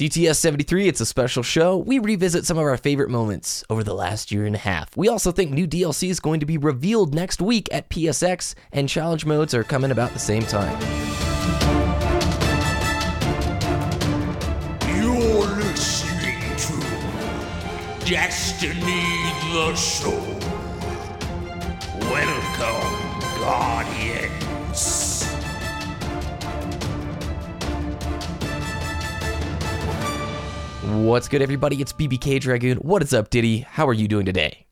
DTS 73, it's a special show. We revisit some of our favorite moments over the last year and a half. We also think new DLC is going to be revealed next week at PSX, and challenge modes are coming about the same time. You're listening to Destiny the Show. Welcome, Guardians. What's good, everybody? It's BBK Dragoon. What is up, Diddy? How are you doing today?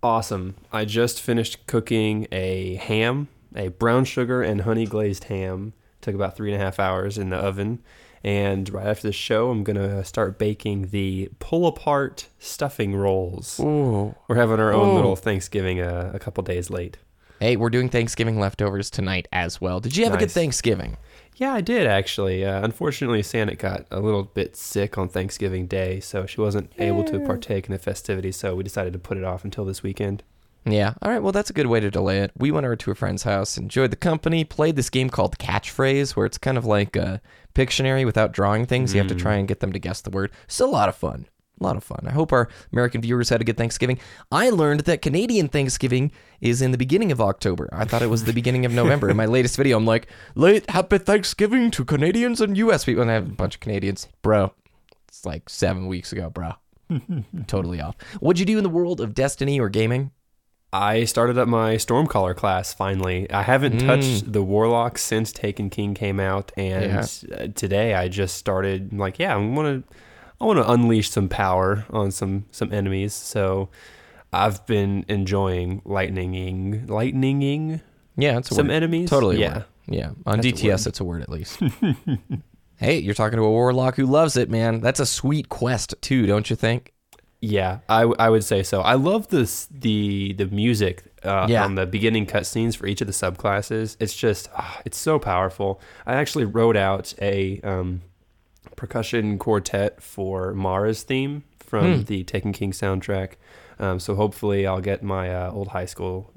Awesome. I just finished cooking a ham, a brown sugar and honey glazed ham. Took about three and a half hours in the oven. And right after the show, I'm going to start baking the pull apart stuffing rolls. Ooh. We're having our own Ooh. little Thanksgiving uh, a couple days late. Hey, we're doing Thanksgiving leftovers tonight as well. Did you have a good Thanksgiving? Yeah, I did actually. Uh, unfortunately, Santa got a little bit sick on Thanksgiving Day, so she wasn't able to partake in the festivities. So we decided to put it off until this weekend. Yeah. All right. Well, that's a good way to delay it. We went over to a friend's house, enjoyed the company, played this game called Catchphrase, where it's kind of like a Pictionary without drawing things. You have to try and get them to guess the word. Still a lot of fun. A lot of fun. I hope our American viewers had a good Thanksgiving. I learned that Canadian Thanksgiving is in the beginning of October. I thought it was the beginning of November. In my latest video, I'm like, late happy Thanksgiving to Canadians and US people. And I have a bunch of Canadians. Bro, it's like seven weeks ago, bro. totally off. What'd you do in the world of Destiny or gaming? I started up my Stormcaller class finally. I haven't Mm. touched the Warlock since Taken King came out, and uh, today I just started. Like, yeah, I want to, I want to unleash some power on some some enemies. So I've been enjoying lightninging, lightninging Yeah, it's a word. some word. enemies. Totally. a yeah. Yeah. On That's DTS, word. it's a word at least. hey, you're talking to a warlock who loves it, man. That's a sweet quest too, don't you think? Yeah, I, I would say so. I love this the the music uh, Yeah. on the beginning cutscenes for each of the subclasses. It's just ah, it's so powerful. I actually wrote out a um, percussion quartet for Mara's theme from Hmm. the Taken King soundtrack. Um, so hopefully I'll get my uh, old high school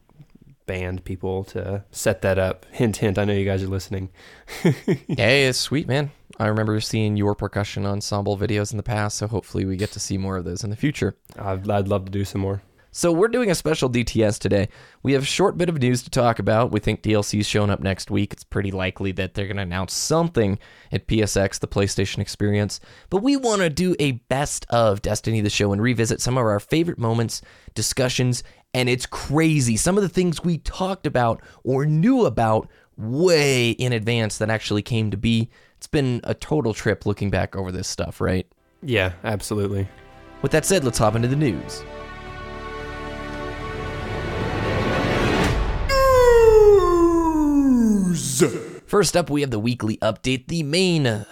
band people to set that up. Hint, hint. I know you guys are listening. hey, it's sweet, man. I remember seeing your percussion ensemble videos in the past, so hopefully we get to see more of those in the future. I'd, I'd love to do some more. So we're doing a special DTS today. We have a short bit of news to talk about. We think DLC's showing up next week. It's pretty likely that they're going to announce something at PSX, the PlayStation Experience. But we want to do a best of Destiny the show and revisit some of our favorite moments, discussions, and it's crazy. Some of the things we talked about or knew about way in advance that actually came to be. It's been a total trip looking back over this stuff, right? Yeah, absolutely. With that said, let's hop into the news. First up, we have the weekly update. The main. uh,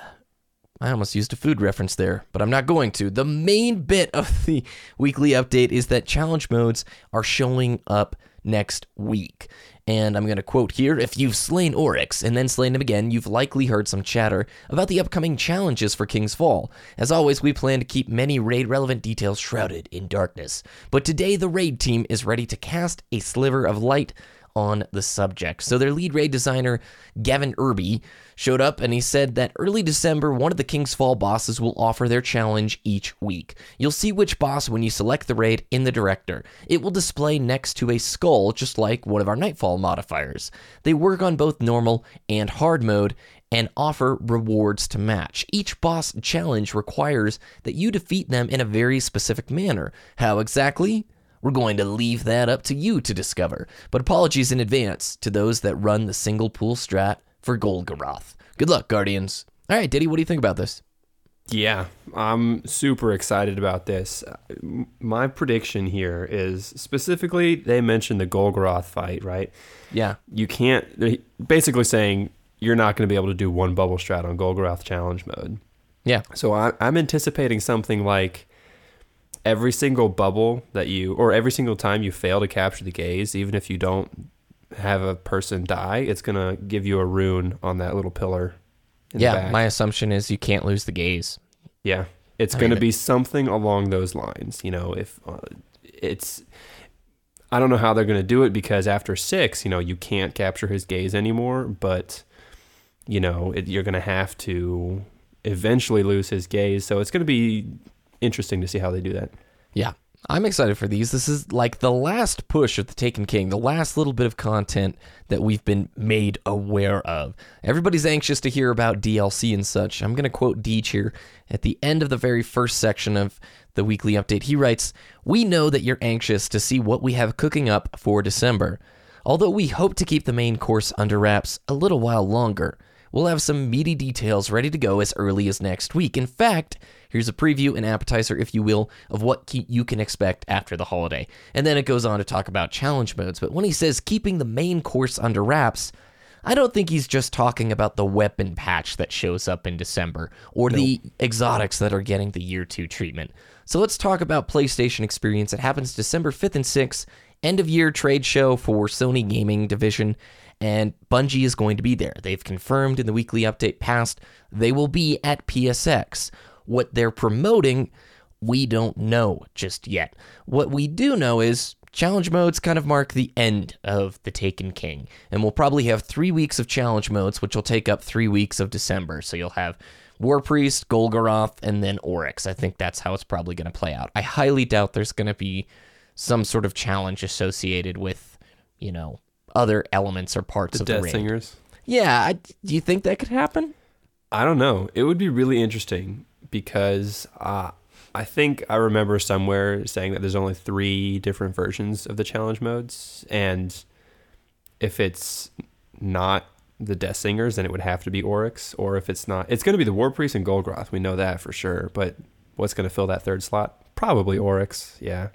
I almost used a food reference there, but I'm not going to. The main bit of the weekly update is that challenge modes are showing up next week. And I'm going to quote here If you've slain Oryx and then slain him again, you've likely heard some chatter about the upcoming challenges for King's Fall. As always, we plan to keep many raid relevant details shrouded in darkness. But today, the raid team is ready to cast a sliver of light on the subject. So their lead raid designer, Gavin Irby, showed up and he said that early December, one of the King's Fall bosses will offer their challenge each week. You'll see which boss when you select the raid in the director. It will display next to a skull, just like one of our Nightfall modifiers. They work on both normal and hard mode and offer rewards to match. Each boss challenge requires that you defeat them in a very specific manner. How exactly? We're going to leave that up to you to discover. But apologies in advance to those that run the single pool strat for Golgoroth. Good luck, Guardians. All right, Diddy, what do you think about this? Yeah, I'm super excited about this. Uh, My prediction here is specifically they mentioned the Golgoroth fight, right? Yeah. You can't basically saying you're not going to be able to do one bubble strat on Golgoroth challenge mode. Yeah. So I, I'm anticipating something like every single bubble that you, or every single time you fail to capture the gaze, even if you don't have a person die, it's gonna give you a rune on that little pillar. In the Yeah, my assumption is you can't lose the gaze. Yeah, it's I going to mean, be something along those lines. You know, if uh, it's, I don't know how they're going to do it because after six, you know, you can't capture his gaze anymore. But you know, it, you're going to have to eventually lose his gaze. So it's going to be interesting to see how they do that. Yeah, I'm excited for these. This is like the last push of the Taken King, the last little bit of content that we've been made aware of. Everybody's anxious to hear about DLC and such. I'm going to quote Deej here at the end of the very first section of the weekly update. He writes, We know that you're anxious to see what we have cooking up for December. Although we hope to keep the main course under wraps a little while longer, we'll have some meaty details ready to go as early as next week. In fact, here's a preview, an appetizer, if you will, of what you can expect after the holiday. And then it goes on to talk about challenge modes. But when he says keeping the main course under wraps, I don't think he's just talking about the weapon patch that shows up in December or the exotics that are getting the year two treatment. So let's talk about PlayStation Experience. It happens December 5th and 6th, end of year trade show for Sony Gaming Division, and Bungie is going to be there. They've confirmed in the weekly update past they will be at PSX. What they're promoting, we don't know just yet. What we do know is challenge modes kind of mark the end of the Taken King, and we'll probably have three weeks of challenge modes, which will take up three weeks of December. So you'll have War Priest, Golgoroth, and then Oryx. I think that's how it's probably going to play out. I highly doubt there's going to be some sort of challenge associated with, you know, other elements or parts The of the Death raid. Singers. Yeah, I, do you think that could happen? I don't know. It would be really interesting because uh, I think I remember somewhere saying that there's only three different versions of the challenge modes, and if it's not the Death Singers, then it would have to be Oryx, or if it's not, it's going to be the War Priest and Golgoroth. We know that for sure. But what's going to fill that third slot? Probably Oryx. Yeah.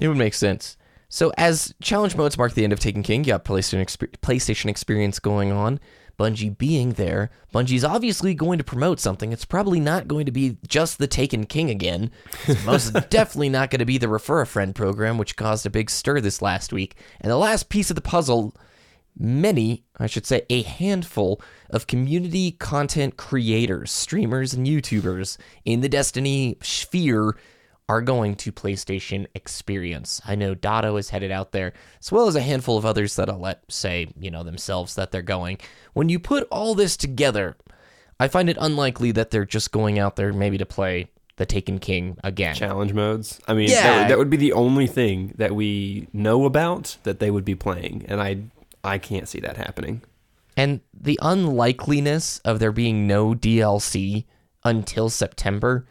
It would make sense. So, as challenge modes mark the end of Taken King, you got PlayStation, exper- PlayStation Experience going on. Bungie being there, Bungie's obviously going to promote something. It's probably not going to be just the Taken King again. It's most definitely not going to be the Refer a Friend program, which caused a big stir this last week. And the last piece of the puzzle many, I should say, a handful of community content creators, streamers, and YouTubers in the Destiny sphere are going to PlayStation Experience. I know Datto is headed out there, as well as a handful of others that I'll let say, you know, themselves that they're going. When you put all this together, I find it unlikely that they're just going out there maybe to play the Taken King again. Challenge modes. I mean, Yeah. that, that would be the only thing that we know about that they would be playing, and I I can't see that happening. And the unlikeliness of there being no DLC until September,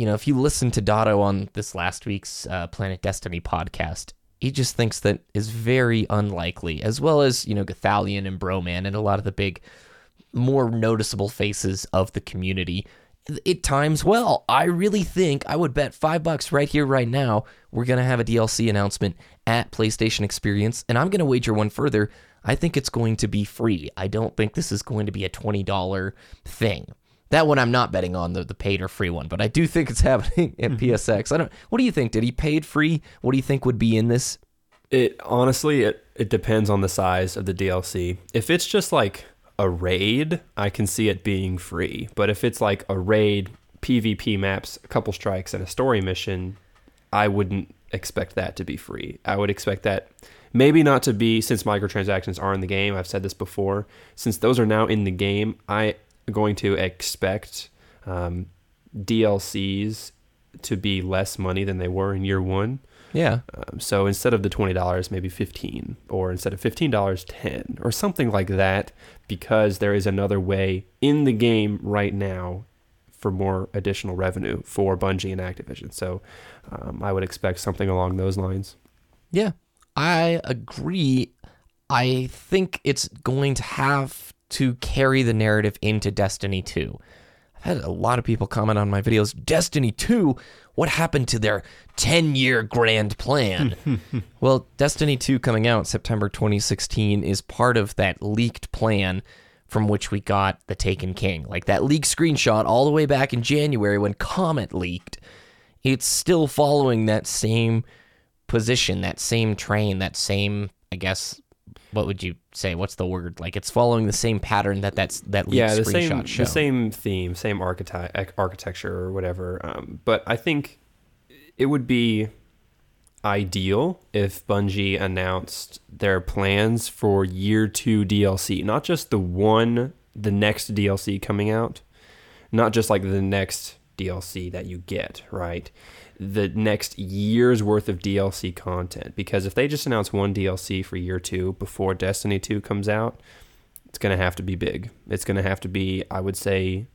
you know, if you listen to Datto on this last week's uh, Planet Destiny podcast, he just thinks that is very unlikely, as well as, you know, Gothalion and Broman and a lot of the big, more noticeable faces of the community. It times well. I really think I would bet five bucks right here, right now, we're going to have a DLC announcement at PlayStation Experience. And I'm going to wager one further. I think it's going to be free. I don't think this is going to be a $20 thing. That one I'm not betting on the, the paid or free one, but I do think it's happening at mm-hmm. PSX. I don't. What do you think? Did he paid free? What do you think would be in this? It honestly, it it depends on the size of the DLC. If it's just like a raid, I can see it being free. But if it's like a raid, PvP maps, a couple strikes, and a story mission, I wouldn't expect that to be free. I would expect that maybe not to be since microtransactions are in the game. I've said this before. Since those are now in the game, I going to expect um, DLCs to be less money than they were in year one. Yeah, Um, so instead of the twenty dollars, maybe fifteen, or instead of fifteen dollars, ten, or something like that, because there is another way in the game right now for more additional revenue for Bungie and Activision. So um, I would expect something along those lines. yeah, I agree. I think it's going to have to carry the narrative into Destiny 2. I've had a lot of people comment on my videos. Destiny 2, what happened to their 10 year grand plan? well, Destiny 2 coming out September 2016 is part of that leaked plan from which we got the Taken King. Like that leaked screenshot all the way back in January when Comet leaked. It's still following that same position, that same train, that same, I guess, what would you say? What's the word? Like it's following the same pattern that that's that leaked yeah, the same show. the same theme, same archeti- architecture or whatever. Um, but I think it would be ideal if Bungie announced their plans for year two DLC, not just the one, the next DLC coming out, not just like the next DLC that you get, right? The next year's worth of DLC content. Because if they just announce one DLC for year two before Destiny 2 comes out, it's going to have to be big. It's going to have to be, I would say,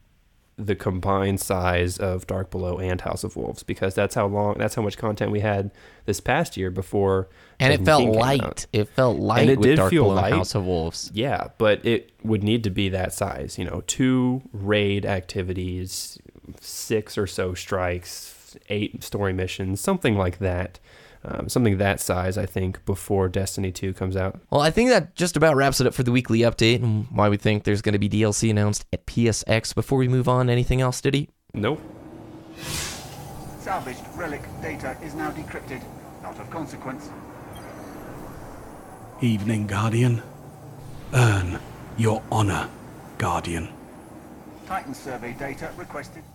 the combined size of Dark Below and House of Wolves because that's how long that's how much content we had this past year before And it felt light. out. It felt light it with did Dark feel Below and light. House of Wolves. Yeah, but it would need to be that size, you know, two raid activities, six or so strikes, eight story missions, something like that. Um, something that size, I think, before Destiny 2 comes out. Well, I think that just about wraps it up for the weekly update and why we think there's going to be DLC announced at PSX. Before we move on, anything else, did he? Nope. Salvaged relic data is now decrypted. Not of consequence. Evening, Guardian. Earn your honor, Guardian. Titan survey data requested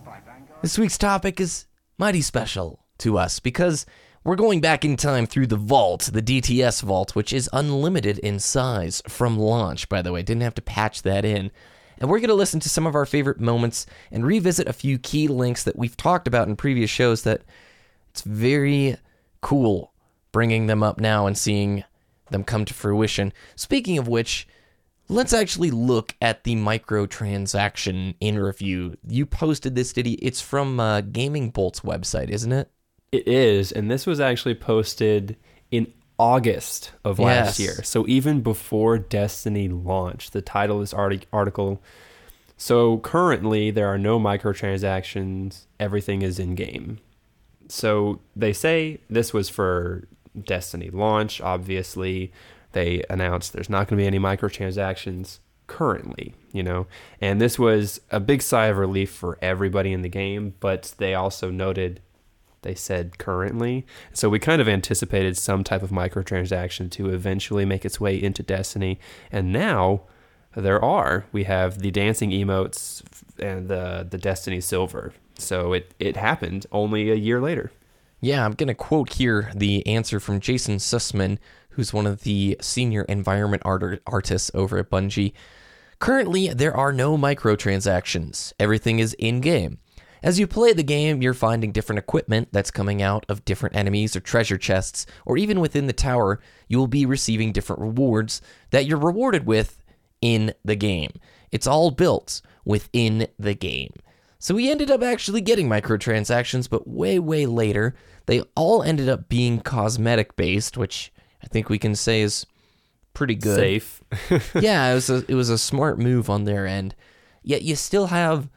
by Vanguard. This week's topic is mighty special to us because we're going back in time through the vault, the DTS vault, which is unlimited in size from launch, by the way. Didn't have to patch that in. And we're going to listen to some of our favorite moments and revisit a few key links that we've talked about in previous shows that it's very cool bringing them up now and seeing them come to fruition. Speaking of which, let's actually look at the microtransaction in review. You posted this, did? It's from uh, Gaming Bolt's website, isn't it? It is, and this was actually posted in August of Yes. last year. So even before Destiny launched, the title of this arti- article. So currently, there are no microtransactions. Everything is in game. So they say this was for Destiny launch. Obviously, they announced there's not going to be any microtransactions currently, you know. And this was a big sigh of relief for everybody in the game, but they also noted they said currently. So we kind of anticipated some type of microtransaction to eventually make its way into Destiny. And now there are. We have the dancing emotes and the the Destiny Silver. So it, it happened only a year later. Yeah, I'm going to quote here the answer from Jason Sussman, who's one of the senior environment art- artists over at Bungie. Currently, there are no microtransactions. Everything is in game. As you play the game, you're finding different equipment that's coming out of different enemies or treasure chests, or even within the tower, you will be receiving different rewards that you're rewarded with in the game. It's all built within the game. So we ended up actually getting microtransactions, but way, way later. They all ended up being cosmetic based, which I think we can say is pretty good Safe. yeah, it was a it was a smart move on their end. Yet you still have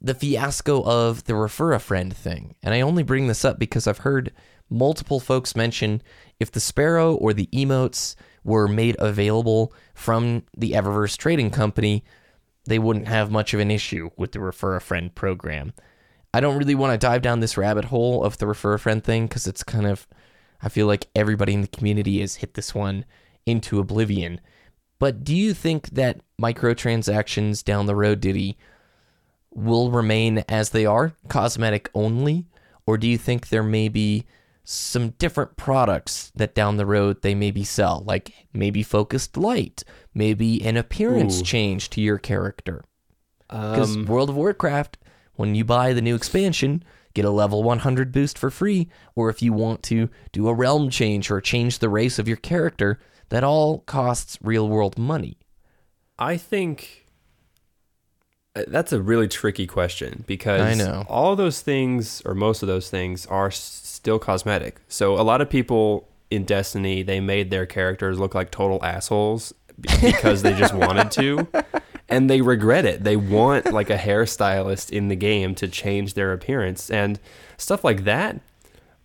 the fiasco of the refer a friend thing. And I only bring this up because I've heard multiple folks mention if the Sparrow or the emotes were made available from the Eververse trading company, they wouldn't have much of an issue with the refer a friend program. I don't really want to dive down this rabbit hole of the refer a friend thing because it's kind of I feel like everybody in the community has hit this one into oblivion. But do you think that microtransactions down the road, Diddy, will remain as they are, cosmetic only? Or do you think there may be some different products that down the road they maybe sell, like maybe focused light, maybe an appearance Ooh. change to your character? Because Um, World of Warcraft, when you buy the new expansion, get a level 100 boost for free. Or if you want to do a realm change or change the race of your character, that all costs real world money. I think uh, that's a really tricky question because I know. all those things or most of those things are still cosmetic. So a lot of people in Destiny they made their characters look like total assholes because they just wanted to and they regret it. They want like a hairstylist in the game to change their appearance and stuff like that.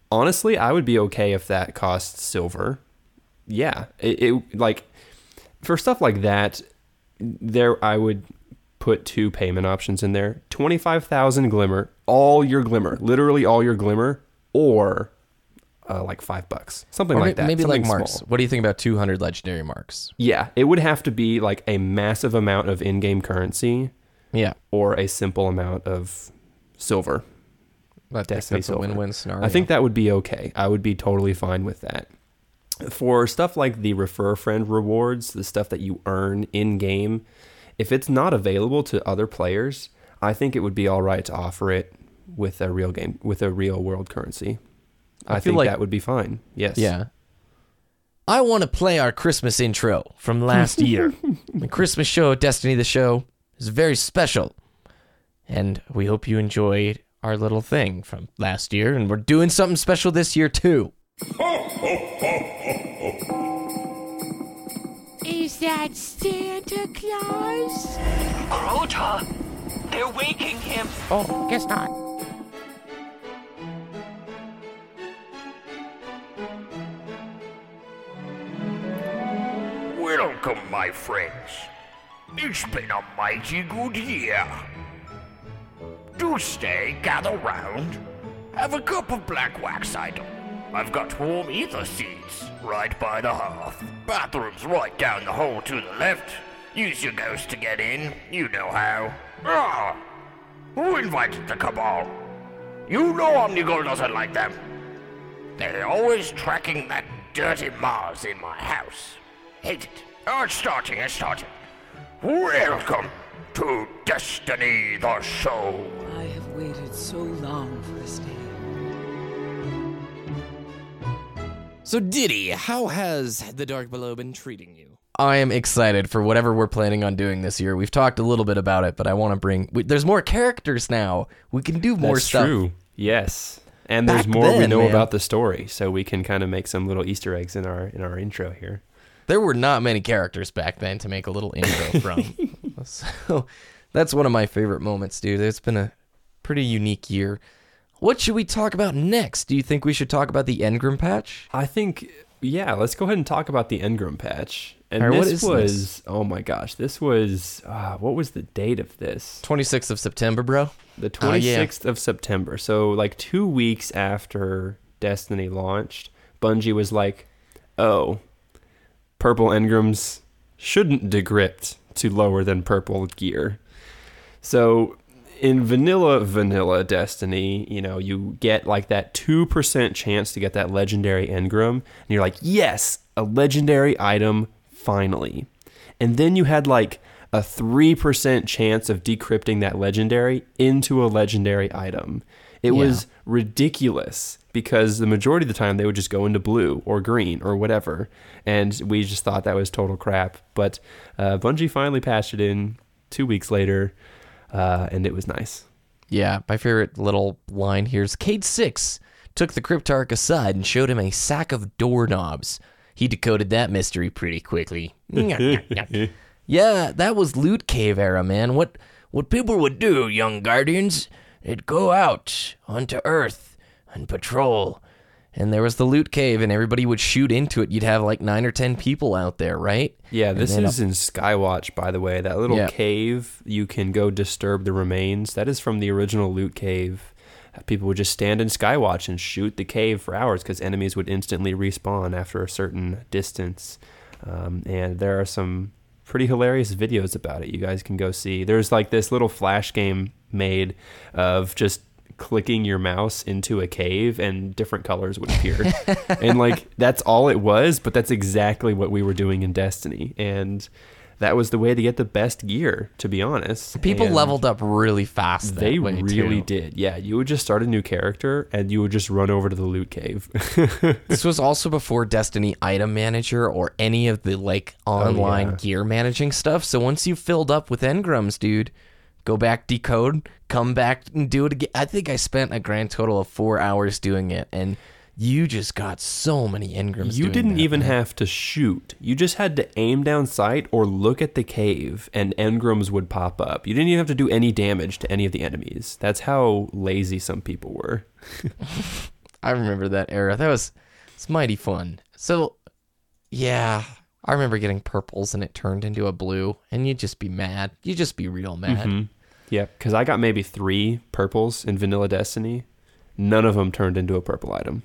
Honestly, I would be okay if that cost silver. Yeah, it, it like for stuff like that, there I would put two payment options in there: twenty five thousand glimmer, all your glimmer, literally all your glimmer, or uh, like five bucks, something Or like that. maybe like marks. small. What do you think about 200 legendary marks? Yeah, it would have to be like a massive amount of in-game currency Yeah. or a simple amount of silver. I think Destiny that's a win-win scenario. I think that would be okay. I would be totally fine with that. For stuff like the refer a friend rewards, the stuff that you earn in game, if it's not available to other players, I think it would be all right to offer it with a real game with a real world currency. I, I feel think like- that would be fine. Yes. Yeah. I want to play our Christmas intro from last year. the Christmas show, Destiny the Show, is very special. And we hope you enjoyed our little thing from last year. And we're doing something special this year, too. Is that Santa Claus? Crota! They're waking him! Oh, guess not. Welcome, my friends. It's been a mighty good year. Do stay, gather round. Have a cup of black wax idol. I've got warm ether seeds right by the hearth. Bathroom's right down the hall to the left. Use your ghost to get in. You know how. Ah! Who invited the cabal? You know Omnigul doesn't like them. They're always tracking that dirty Mars in my house. Hate it. Oh, it's starting, it's starting. Welcome to Destiny the Show. I have waited so long for this day. So, Diddy, how has the Dark Below been treating you? I am excited for whatever we're planning on doing this year. We've talked a little bit about it, but I want to bring. We, there's more characters now. We can do more That's stuff. true. Yes. And there's Back more we know man. about the story, so we can kind of make some little Easter eggs in our in our intro here. There were not many characters back then to make a little intro from. so that's one of my favorite moments, dude. It's been a pretty unique year. What should we talk about next? Do you think we should talk about the Engram patch? I think yeah, let's go ahead and talk about the Engram patch. And right, what this is this? oh my gosh, this was uh, what was the date of this? 26th of September, bro. The Oh, yeah. 26th of September. So like 2 weeks after Destiny launched, Bungie was like, "Oh, purple engrams shouldn't decrypt to lower than purple gear." So in vanilla vanilla Destiny, you know, you get like that 2% chance to get that legendary engram and you're like, "Yes, a legendary item finally." And then you had like a 3% chance of decrypting that legendary into a legendary item. It was ridiculous because the majority of the time they would just go into blue or green or whatever. And we just thought that was total crap. But uh, Bungie finally patched it in two weeks later, uh, and it was nice. Yeah, my favorite little line here is Cayde-6 took the Cryptarch aside and showed him a sack of doorknobs. He decoded that mystery pretty quickly. yeah, that was Loot Cave era, man. What what people would do, young guardians, they'd go out onto Earth and patrol. And there was the Loot Cave, and everybody would shoot into it. You'd have like nine or ten people out there, right? Yeah, And this is in Skywatch, by the way. That little Yeah. cave, you can go disturb the remains. That is from the original loot cave. People would just stand in Skywatch and shoot the cave for hours because enemies would instantly respawn after a certain distance. Um, and there are some pretty hilarious videos about it. You guys can go see. There's like this little flash game made of just clicking your mouse into a cave and different colors would appear. and like that's all it was, but that's exactly what we were doing in Destiny. And that was the way to get the best gear, to be honest. People And leveled up really fast. That They really too. did. Yeah, you would just start a new character and you would just run over to the loot cave. This was also before Destiny Item Manager or any of the like online Oh, yeah. gear managing stuff. So once you filled up with engrams, dude, go back, decode, come back and do it again. I think I spent a grand total of four hours doing it, and you just got so many engrams. you didn't that, even man. have to shoot. You just had to aim down sight or look at the cave and engrams would pop up. You didn't even have to do any damage to any of the enemies. That's how lazy some people were. I remember that era. That was it's mighty fun. So yeah, I remember getting purples and it turned into a blue, and you'd just be mad. You'd just be real mad. Mm-hmm. Yeah, because I got maybe three purples in Vanilla Destiny. None of them turned into a purple item.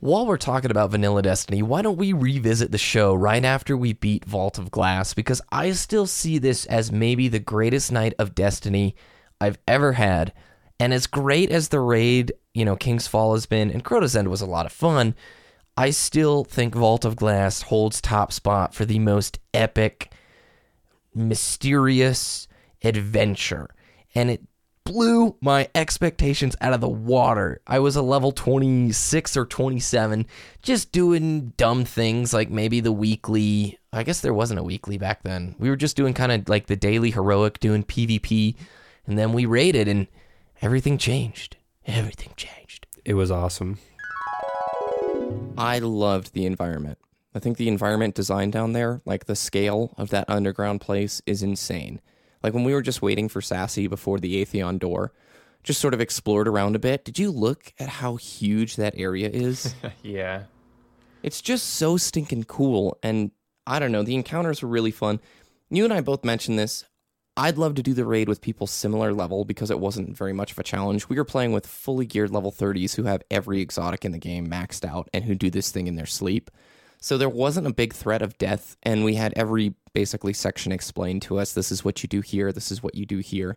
While we're talking about Vanilla Destiny, why don't we revisit the show right after we beat Vault of Glass? Because I still see this as maybe the greatest night of Destiny I've ever had. And as great as the raid, you know, King's Fall has been, and Crota's End was a lot of fun, I still think Vault of Glass holds top spot for the most epic, mysterious adventure. And it blew my expectations out of the water. I was a level 26 or 27, just doing dumb things like maybe the weekly. I guess there wasn't a weekly back then. We were just doing kind of like the daily heroic, doing PvP, and then we raided, and everything changed. Everything changed. It was awesome. I loved the environment. I think the environment design down there, like the scale of that underground place, is insane. Like when we were just waiting for Sassy before the Atheon door, just sort of explored around a bit. Did you look at how huge that area is? yeah. It's just so stinking cool. And I don't know, the encounters were really fun. You and I both mentioned this. I'd love to do the raid with people similar level because it wasn't very much of a challenge. We were playing with fully geared level 30s who have every exotic in the game maxed out and who do this thing in their sleep. So there wasn't a big threat of death, and we had every basically section explained to us. This is what you do here, this is what you do here.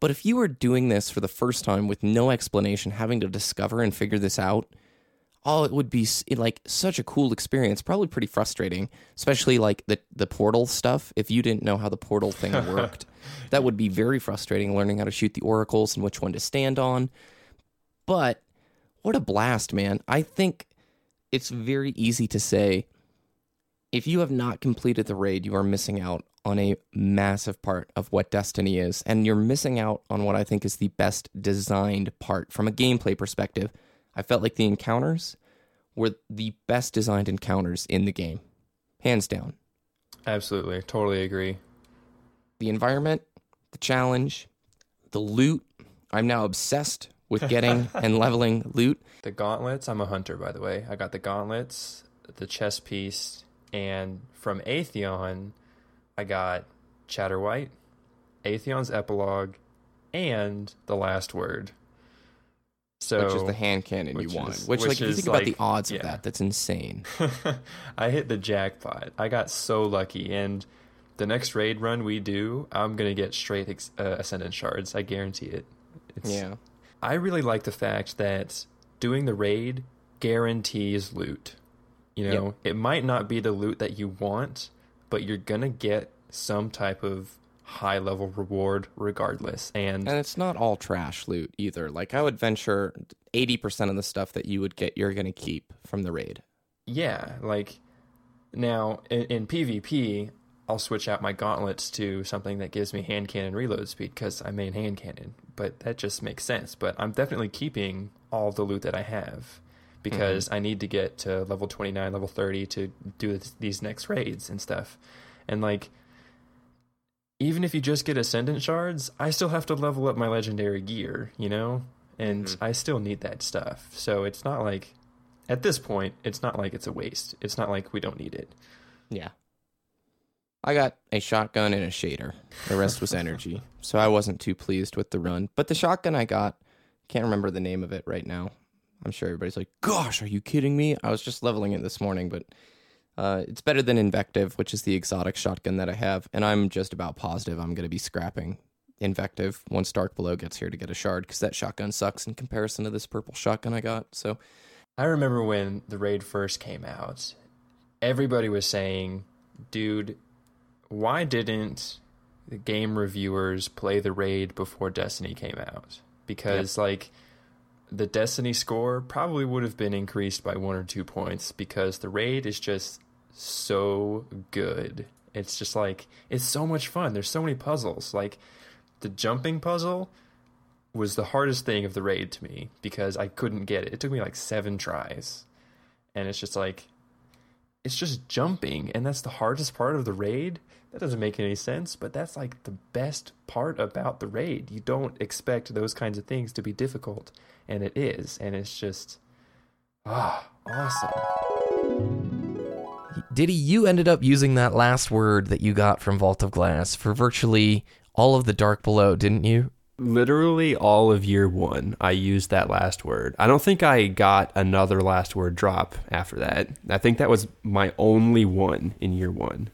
But if you were doing this for the first time with no explanation, having to discover and figure this out, oh, it would be like such a cool experience. Probably pretty frustrating, especially like the the portal stuff. If you didn't know how the portal thing worked, that would be very frustrating. Learning how to shoot the oracles and which one to stand on. But what a blast, man! I think it's very easy to say if you have not completed the raid, you are missing out on a massive part of what Destiny is, and you're missing out on what I think is the best designed part from a gameplay perspective. I felt like the encounters were the best designed encounters in the game, hands down. Absolutely. Totally agree. The environment, the challenge, the loot. I'm now obsessed with getting and leveling loot. The gauntlets, I'm a hunter, by the way. I got the gauntlets, the chest piece, and from Atheon, I got Chatterwhite, Atheon's epilogue, and the last word. So, which is the hand cannon you want. is- which, which like, if you think about the like- odds of that, that's insane. I hit the jackpot. I got so lucky, and the next raid run we do, I'm gonna get straight ex- uh, ascendant shards. I guarantee it. It's, Yeah. I really like the fact that doing the raid guarantees loot. You know, it might not be the loot that you want, but you're gonna get some type of high level reward regardless. And And it's not all trash loot either. Like I would venture 80% of the stuff that you would get, you're going to keep from the raid. Yeah, like now in, in PvP, I'll switch out my gauntlets to something that gives me hand cannon reload speed because I main hand cannon. But that just makes sense. But I'm definitely keeping all the loot that I have because mm-hmm. I need to get to level 29, level 30 to do th- these next raids and stuff. And like, even if you just get ascendant shards, I still have to level up my legendary gear, you know? And mm-hmm. I still need that stuff. So it's not like at this point, it's not like it's a waste. It's not like we don't need it. Yeah. I got a shotgun and a shader. The rest was energy. So I wasn't too pleased with the run. But the shotgun I got, can't remember the name of it right now. I'm sure everybody's like, gosh, are you kidding me? I was just leveling it this morning, but uh, it's better than Invective, which is the exotic shotgun that I have. And I'm just about positive I'm going to be scrapping Invective once Dark Below gets here to get a shard because that shotgun sucks in comparison to this purple shotgun I got. So I remember when the raid first came out, everybody was saying, dude, why didn't the game reviewers play the raid before Destiny came out? Because, like, the Destiny score probably would have been increased by one or two points because the raid is just so good. It's just like, it's so much fun. There's so many puzzles. Like, the jumping puzzle was the hardest thing of the raid to me because I couldn't get it. It took me like seven tries. And it's just like, it's just jumping. And that's the hardest part of the raid. That doesn't make any sense, but that's like the best part about the raid. You don't expect those kinds of things to be difficult. And it is. And it's just, ah, awesome. Diddy, you ended up using that last word that you got from Vault of Glass for virtually all of the Dark Below, didn't you? Literally all of year one, I used that last word. I don't think I got another last word drop after that. I think that was my only one in year one.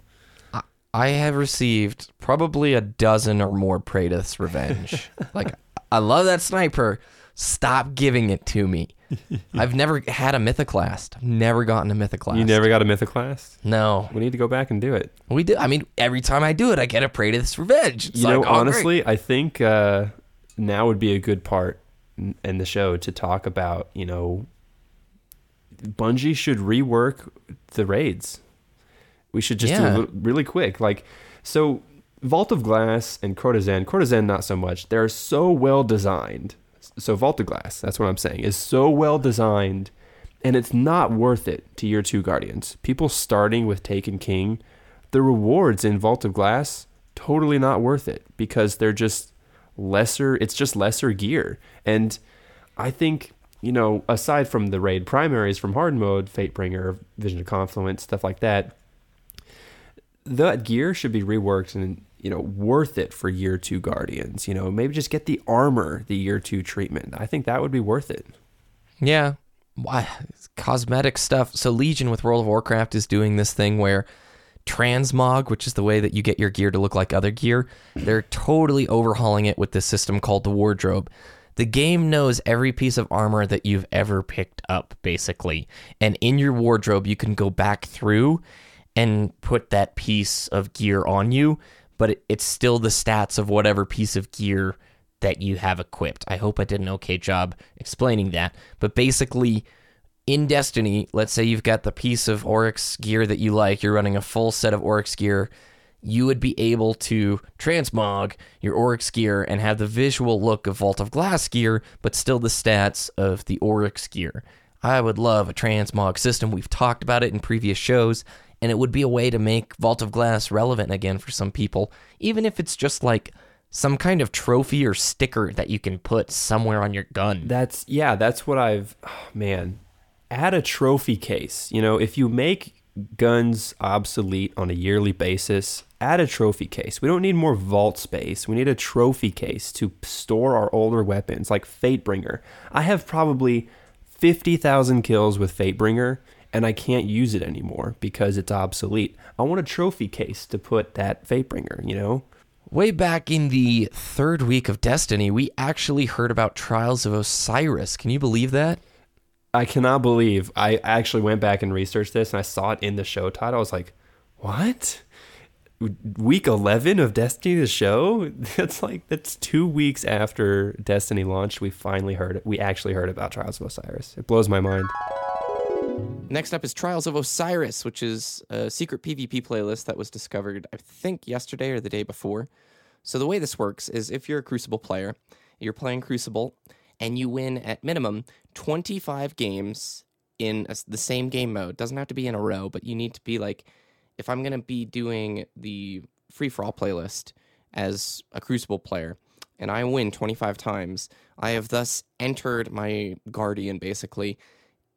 I have received probably a dozen or more Praedyth's Revenge. like, I love that sniper. Stop giving it to me. I've never had a Mythoclast. I've never gotten a Mythoclast. You never got a Mythoclast? No. We need to go back and do it. We do. I mean, every time I do it, I get a Praedyth's Revenge. It's you like, know, oh, great. honestly, I think uh, now would be a good part in the show to talk about, you know, Bungie should rework the raids. We should just do it really quick. Like, so Vault of Glass and Crota's End, Courtesan not so much. They're so well designed. So Vault of Glass, that's what I'm saying, is so well designed, and it's not worth it to year two Guardians. People starting with Taken King, the rewards in Vault of Glass totally not worth it because they're just lesser. It's just lesser gear, and I think you know, aside from the raid primaries from hard mode, Fatebringer, Vision of Confluence, stuff like that, that gear should be reworked and you know worth it for year two Guardians. You know, maybe just get the armor, the year two treatment. I think that would be worth it. Yeah. Why cosmetic stuff. So Legion with World of Warcraft is doing this thing where transmog, which is the way that you get your gear to look like other gear, they're totally overhauling it with this system called the wardrobe. The game knows every piece of armor that you've ever picked up, basically. And in your wardrobe, you can go back through and put that piece of gear on you, but it, it's still the stats of whatever piece of gear that you have equipped. I hope I did an okay job explaining that. But basically, in Destiny, let's say you've got the piece of Oryx gear that you like, you're running a full set of Oryx gear, you would be able to transmog your Oryx gear and have the visual look of Vault of Glass gear, but still the stats of the Oryx gear. I would love a transmog system. We've talked about it in previous shows, and it would be a way to make Vault of Glass relevant again for some people, even if it's just like some kind of trophy or sticker that you can put somewhere on your gun. That's yeah, that's what I've oh, man. Add a trophy case. You know, if you make guns obsolete on a yearly basis, add a trophy case. We don't need more vault space. We need a trophy case to store our older weapons like Fatebringer. I have probably 50,000 kills with Fatebringer and I can't use it anymore because it's obsolete. I want a trophy case to put that Fatebringer, you know? Way back in the third week of Destiny, we actually heard about Trials of Osiris. Can you believe that? I cannot believe I actually went back and researched this and I saw it in the show title. I was like, what? Week 11 of Destiny, the show? That's like, that's two weeks after Destiny launched. We finally heard it. We actually heard about Trials of Osiris. It blows my mind. Next up is Trials of Osiris, which is a secret PvP playlist that was discovered, I think, yesterday or the day before. So, the way this works is if you're a Crucible player, you're playing Crucible, and you win at minimum 25 games in a, the same game mode. Doesn't have to be in a row, but you need to be like, if I'm going to be doing the free for all playlist as a Crucible player, and I win 25 times, I have thus entered my Guardian basically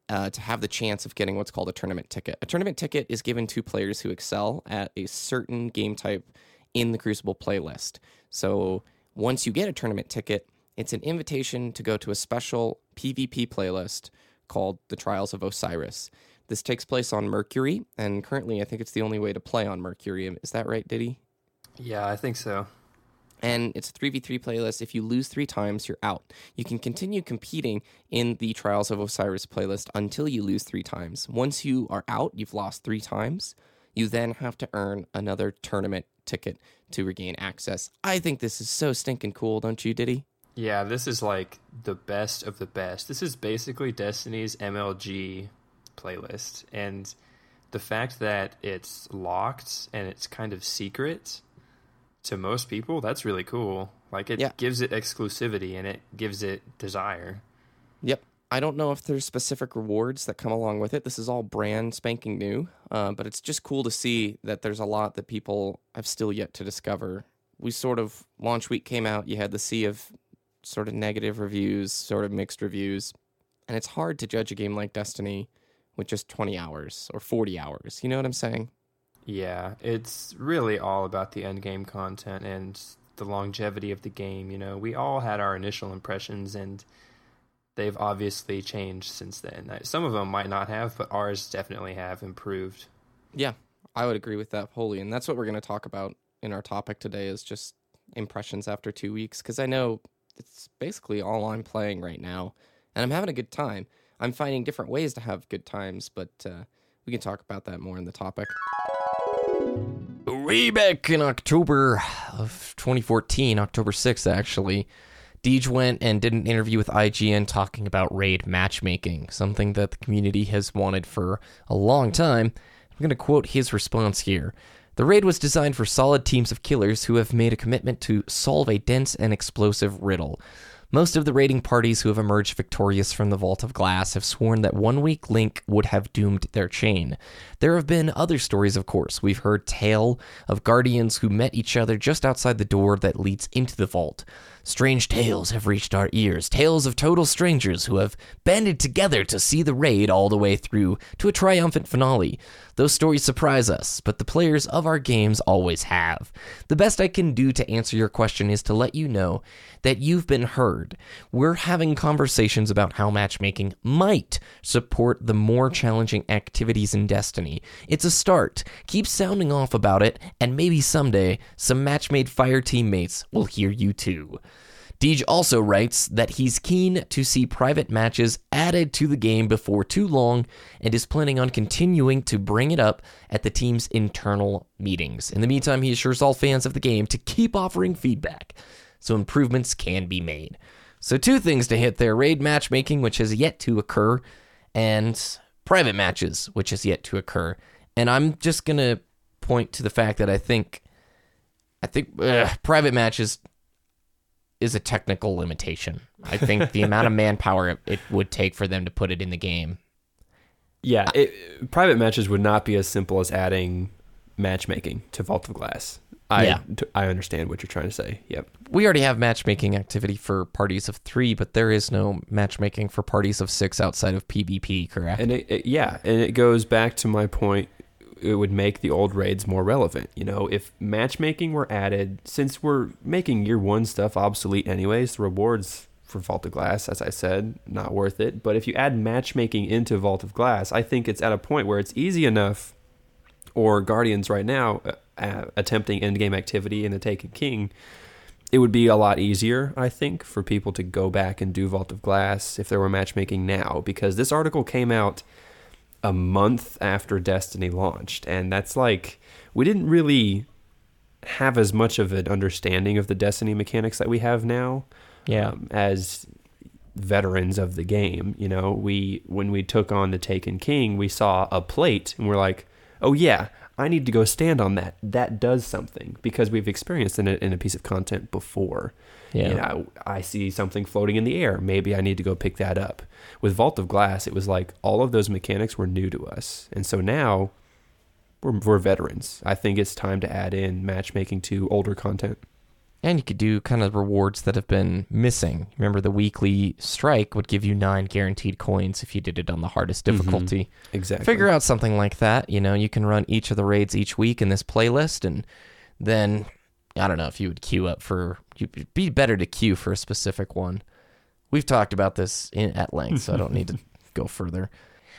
uh, to have the chance of getting what's called a tournament ticket. A tournament ticket is given to players who excel at a certain game type in the Crucible playlist. So once you get a tournament ticket, it's an invitation to go to a special PvP playlist called the Trials of Osiris. This takes place on Mercury, and currently I think it's the only way to play on Mercury. Is that right, Diddy? Yeah, I think so. And it's a 3v3 playlist. If you lose three times, you're out. You can continue competing in the Trials of Osiris playlist until you lose three times. Once you are out, you've lost three times, you then have to earn another tournament ticket to regain access. I think this is so stinking cool, don't you, Diddy? Yeah, this is like the best of the best. This is basically Destiny's MLG playlist. And the fact that it's locked and it's kind of secret to most people, that's really cool. Like it Yeah. gives it exclusivity and it gives it desire. Yep. I don't know if there's specific rewards that come along with it. This is all brand spanking new, uh, but it's just cool to see that there's a lot that people have still yet to discover. We sort of launch week came out, you had the sea of sort of negative reviews, sort of mixed reviews, and it's hard to judge a game like Destiny with just 20 hours or 40 hours. You know what I'm saying? Yeah, it's really all about the end game content and the longevity of the game. You know, we all had our initial impressions and they've obviously changed since then. Some of them might not have, but ours definitely have improved. Yeah, I would agree with that wholly, and that's what we're going to talk about in our topic today is just impressions after two weeks because I know it's basically all I'm playing right now, and I'm having a good time. I'm finding different ways to have good times, but uh, we can talk about that more in the topic. Way back in October of 2014, October 6th, actually, Deej went and did an interview with IGN talking about raid matchmaking, something that the community has wanted for a long time. I'm going to quote his response here. The raid was designed for solid teams of killers who have made a commitment to solve a dense and explosive riddle. Most of the raiding parties who have emerged victorious from the Vault of Glass have sworn that one weak link would have doomed their chain. There have been other stories, of course. We've heard tale of guardians who met each other just outside the door that leads into the vault. Strange tales have reached our ears, tales of total strangers who have banded together to see the raid all the way through to a triumphant finale. Those stories surprise us, but the players of our games always have. The best I can do to answer your question is to let you know that you've been heard. We're having conversations about how matchmaking might support the more challenging activities in Destiny. It's a start. Keep sounding off about it, and maybe someday some match-made fire teammates will hear you too. Deej also writes that he's keen to see private matches added to the game before too long and is planning on continuing to bring it up at the team's internal meetings. In the meantime, he assures all fans of the game to keep offering feedback so improvements can be made. So, two things to hit there raid matchmaking, which has yet to occur, and private matches, which has yet to occur. And I'm just going to point to the fact that I think. I think private matches is a technical limitation. I think the amount of manpower it, it would take for them to put it in the game. Yeah, it, private matches would not be as simple as adding matchmaking to Vault of Glass. I Yeah. t- I understand what you're trying to say. Yep. We already have matchmaking activity for parties of three, but there is no matchmaking for parties of six outside of PvP, correct? And it, it- yeah, and it goes back to my point. It would make the old raids more relevant. You know, if matchmaking were added, since we're making year one stuff obsolete anyways, the rewards for Vault of Glass, as I said, not worth it. But if you add matchmaking into Vault of Glass, I think it's at a point where it's easy enough. Or Guardians right now uh, uh, attempting endgame activity in the Taken King, it would be a lot easier, I think, for people to go back and do Vault of Glass if there were matchmaking now, because this article came out a month after Destiny launched, and that's like we didn't really have as much of an understanding of the Destiny mechanics that we have now. Yeah. um, as veterans of the game, you know, we when we took on the Taken King, we saw a plate and we're like, "Oh yeah, I need to go stand on that. That does something because we've experienced in it in a piece of content before." Yeah. You know, I see something floating in the air. Maybe I need to go pick that up. With Vault of Glass, it was like all of those mechanics were new to us. And so now we're, we're veterans. I think it's time to add in matchmaking to older content. And you could do kind of rewards that have been missing. Remember, the weekly strike would give you nine guaranteed coins if you did it on the hardest mm-hmm. difficulty. Exactly. Figure out something like that. You know, you can run each of the raids each week in this playlist, and then I don't know if you would queue up for. You'd be better to queue for a specific one. We've talked about this in, at length, so I don't need to go further.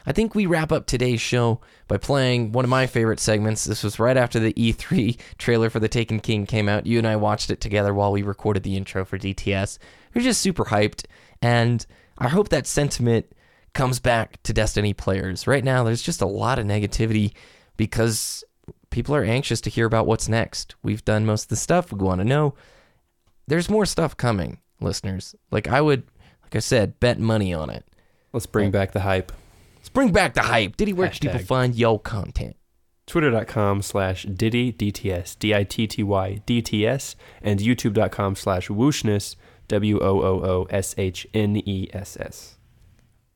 I think we wrap up today's show by playing one of my favorite segments. This was right after the E3 trailer for The Taken King came out. You and I watched it together while we recorded the intro for DTS. We're just super hyped, and I hope that sentiment comes back to Destiny players. Right now, there's just a lot of negativity because people are anxious to hear about what's next. We've done most of the stuff we want to know. There's more stuff coming, listeners. Like I would, like I said, bet money on it. Let's bring back the hype. Let's bring back the hype. Ditty, where can people Hashtag. find yo content? Twitter.com slash Ditty DTS, D I T T Y DTS, and YouTube.com slash Woooshness, W O O O S H N E S S.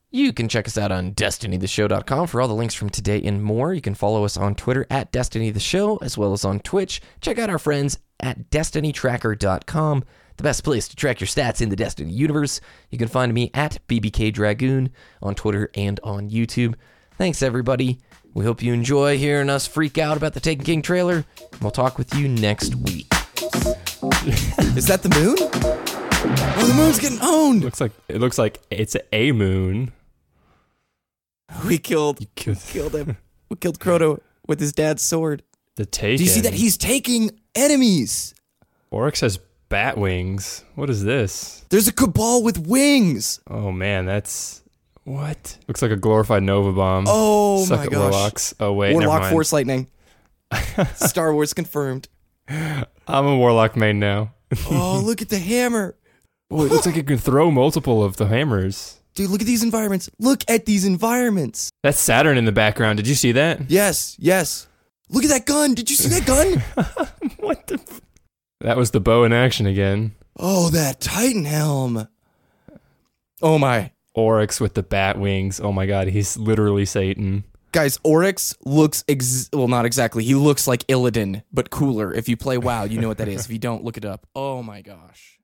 You can check us out on destinytheshow.com for all the links from today and more. You can follow us on Twitter at Destiny the Show as well as on Twitch. Check out our friends at destinytracker.com, the best place to track your stats in the Destiny universe. You can find me at BBK Dragoon on Twitter and on YouTube. Thanks, everybody. We hope you enjoy hearing us freak out about the Taken King trailer. We'll talk with you next week. Is that the moon? Oh, the moon's getting owned. Looks like it looks like it's a moon. We killed Killed killed him. We killed Crota with his dad's sword. The Taken. Do you see that he's taking enemies? Oryx has bat wings. What is this? There's a cabal with wings. Oh man, that's what? Looks like a glorified Nova bomb. Oh Suck my it, gosh. Warlocks. Oh wait, never Warlock mind. Force Lightning. Star Wars confirmed. I'm a Warlock main now. Oh, look at the hammer. Oh, it looks like it can throw multiple of the hammers. Dude, look at these environments. Look at these environments. That's Saturn in the background. Did you see that? Yes, yes. Look at that gun. Did you see that gun? what the? F- that was the bow in action again. oh, that Titan helm. Oh my. Oryx with the bat wings. Oh my god, he's literally Satan. Guys, Oryx looks ex- well, not exactly. He looks like Illidan, but cooler. If you play WoW, you know what that is. If you don't, look it up. Oh my gosh.